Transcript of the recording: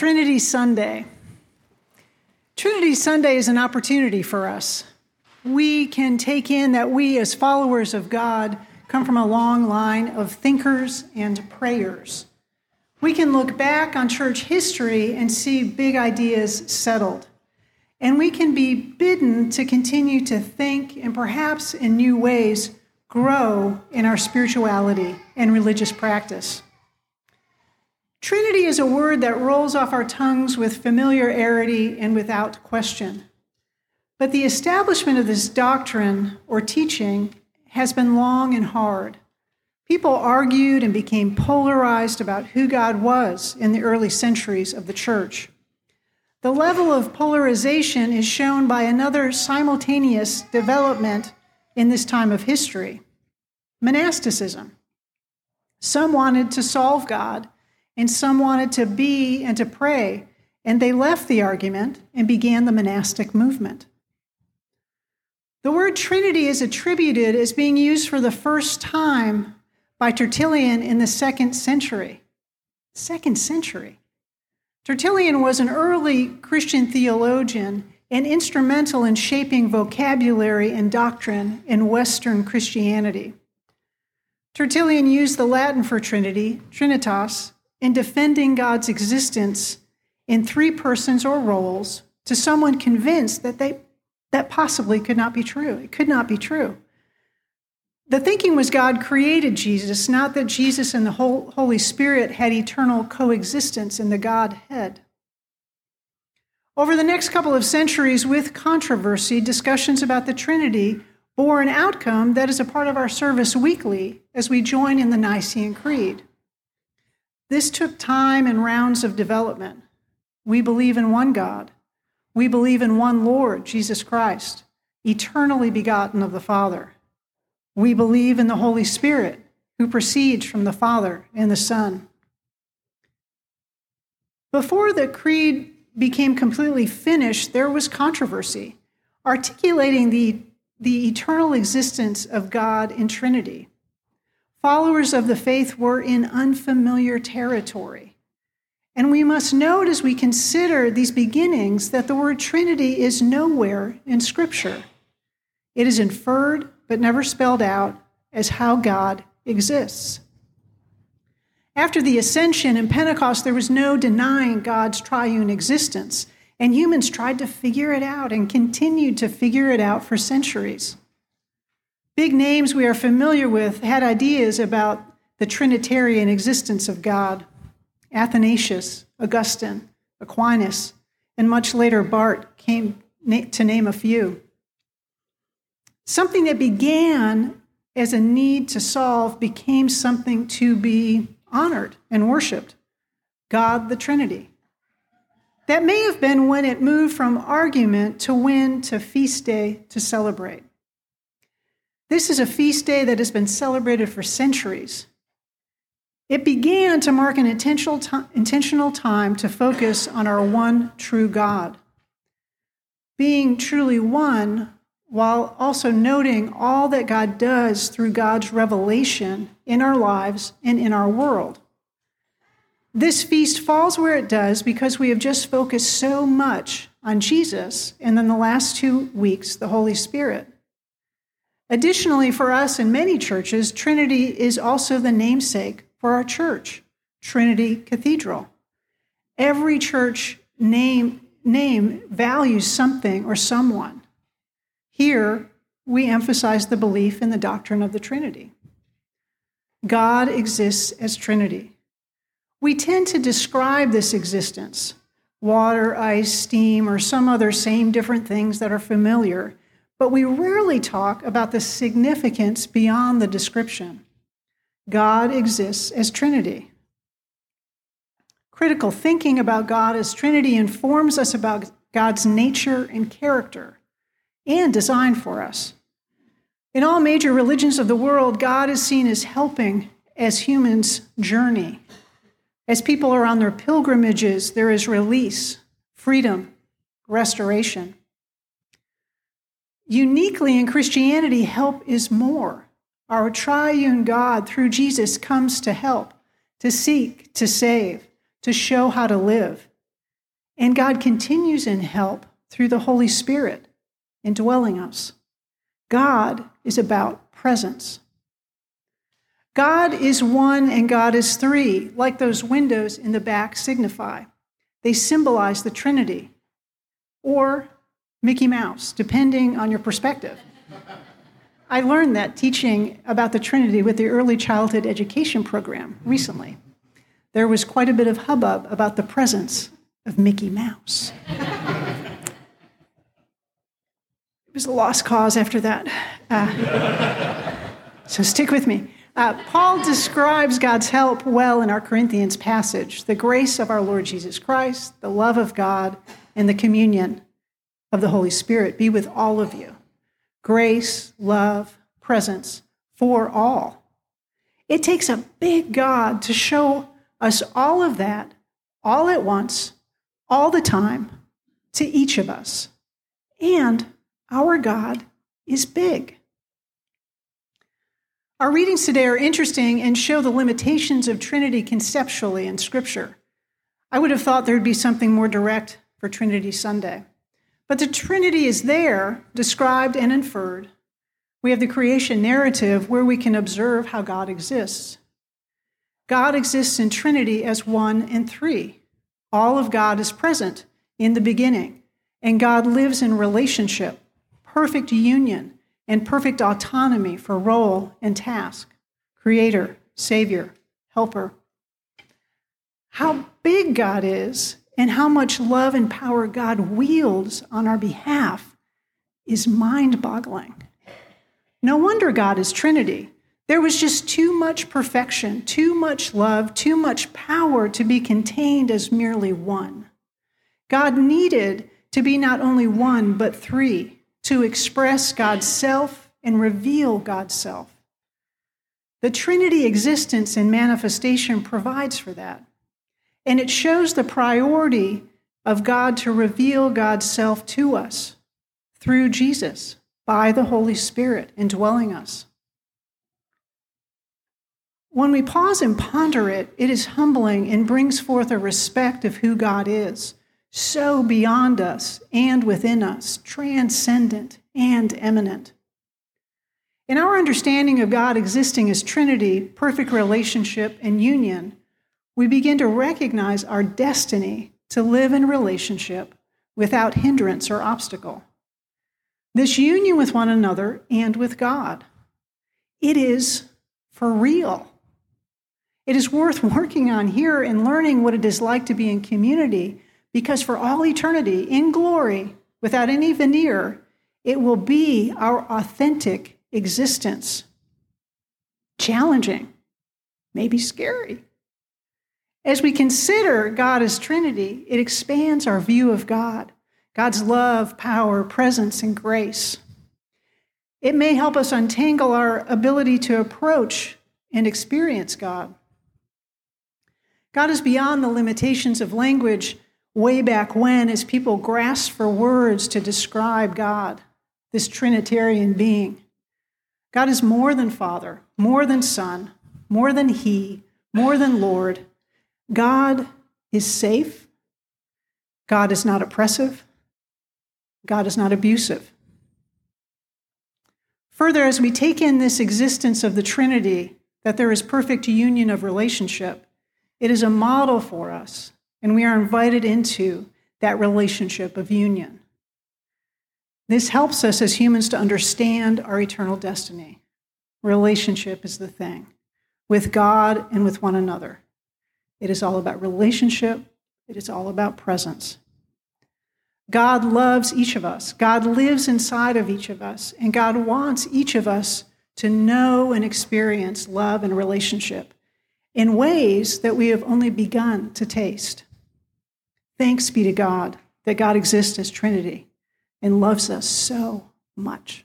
Trinity Sunday. Trinity Sunday is an opportunity for us. We can take in that we, as followers of God, come from a long line of thinkers and prayers. We can look back on church history and see big ideas settled. And we can be bidden to continue to think and perhaps in new ways grow in our spirituality and religious practice. Trinity is a word that rolls off our tongues with familiarity and without question. But the establishment of this doctrine or teaching has been long and hard. People argued and became polarized about who God was in the early centuries of the church. The level of polarization is shown by another simultaneous development in this time of history monasticism. Some wanted to solve God, and some wanted to be and to pray, and they left the argument and began the monastic movement. The word Trinity is attributed as being used for the first time by Tertullian in the second century. Second century. Tertullian was an early Christian theologian and instrumental in shaping vocabulary and doctrine in Western Christianity. Tertullian used the Latin for Trinity, Trinitas, in defending God's existence in three persons or roles to someone convinced that they that possibly could not be true. It could not be true. The thinking was God created Jesus, not that Jesus and the Holy Spirit had eternal coexistence in the Godhead. Over the next couple of centuries, with controversy, discussions about the Trinity bore an outcome that is a part of our service weekly as we join in the Nicene Creed. This took time and rounds of development. We believe in one God. We believe in one Lord, Jesus Christ, eternally begotten of the Father. We believe in the Holy Spirit, who proceeds from the Father and the Son. Before the creed became completely finished, there was controversy, articulating the, the eternal existence of God in Trinity. Followers of the faith were in unfamiliar territory. And we must note as we consider these beginnings that the word Trinity is nowhere in Scripture. It is inferred, but never spelled out, as how God exists. After the ascension and Pentecost, there was no denying God's triune existence, and humans tried to figure it out and continued to figure it out for centuries. Big names we are familiar with had ideas about the Trinitarian existence of God Athanasius, Augustine, Aquinas, and much later Barth came to name a few. Something that began as a need to solve became something to be honored and worshiped God the Trinity. That may have been when it moved from argument to win to feast day to celebrate. This is a feast day that has been celebrated for centuries. It began to mark an intentional, intentional time to focus on our one true God. Being truly one, while also noting all that God does through God's revelation in our lives and in our world. This feast falls where it does because we have just focused so much on Jesus and then the last two weeks, the Holy Spirit. Additionally, for us in many churches, Trinity is also the namesake for our church, Trinity Cathedral. Every church name, name values something or someone. Here, we emphasize the belief in the doctrine of the Trinity. God exists as Trinity. We tend to describe this existence water, ice, steam, or some other same different things that are familiar but we rarely talk about the significance beyond the description. God exists as Trinity. Critical thinking about God as Trinity informs us about God's nature and character and design for us. In all major religions of the world, God is seen as helping as humans journey. As people are on their pilgrimages, there is release, freedom, restoration. Uniquely in Christianity, help is more. Our triune God through Jesus comes to help, to seek, to save, to show how to live, And God continues in help through the Holy Spirit indwelling us. God is about presence. God is one and God is three, like those windows in the back signify. They symbolize the Trinity or Mickey Mouse, depending on your perspective. I learned that teaching about the Trinity with the early childhood education program recently. There was quite a bit of hubbub about the presence of Mickey Mouse. it was a lost cause after that. Uh, so stick with me. Uh, Paul describes God's help well in our Corinthians passage the grace of our Lord Jesus Christ, the love of God, and the communion of the Holy Spirit be with all of you. Grace, love, presence for all. It takes a big God to show us all of that all at once, all the time, to each of us. And our God is big. Our readings today are interesting and show the limitations of Trinity conceptually in Scripture. I would have thought there would be something more direct for Trinity Sunday. But the Trinity is there, described and inferred. We have the creation narrative where we can observe how God exists. God exists in Trinity as one and three. All of God is present in the beginning, and God lives in relationship, perfect union and perfect autonomy for role and task creator, savior, helper. How big God is and how much love and power God wields on our behalf is mind boggling. No wonder God is Trinity. There was just too much perfection, too much love, too much power to be contained as merely one. God needed to be not only one, but three to express God's self and reveal God's self. The Trinity existence and manifestation provides for that. And it shows the priority of God to reveal God's self to us through Jesus by the Holy Spirit indwelling us. When we pause and ponder it, it is humbling and brings forth a respect of who God is so beyond us and within us, transcendent and immanent. In our understanding of God existing as Trinity, perfect relationship, and union, we begin to recognize our destiny to live in relationship without hindrance or obstacle. This union with one another and with God. It is for real. It is worth working on here and learning what it is like to be in community because for all eternity, in glory, without any veneer, it will be our authentic existence. Challenging, maybe scary. As we consider God as Trinity, it expands our view of God, God's love, power, presence, and grace. It may help us untangle our ability to approach and experience God. God is beyond the limitations of language way back when as people grasped for words to describe God, this Trinitarian being. God is more than Father, more than Son, more than He, more than Lord. God is safe. God is not oppressive. God is not abusive. Further, as we take in this existence of the Trinity, that there is perfect union of relationship, it is a model for us and we are invited into that relationship of union. This helps us as humans to understand our eternal destiny. Relationship is the thing with God and with one another. It is all about relationship, it is all about presence. God loves each of us. God lives inside of each of us, and God wants each of us to know and experience love and relationship in ways that we have only begun to taste. Thanks be to God that God exists as Trinity and loves us so much.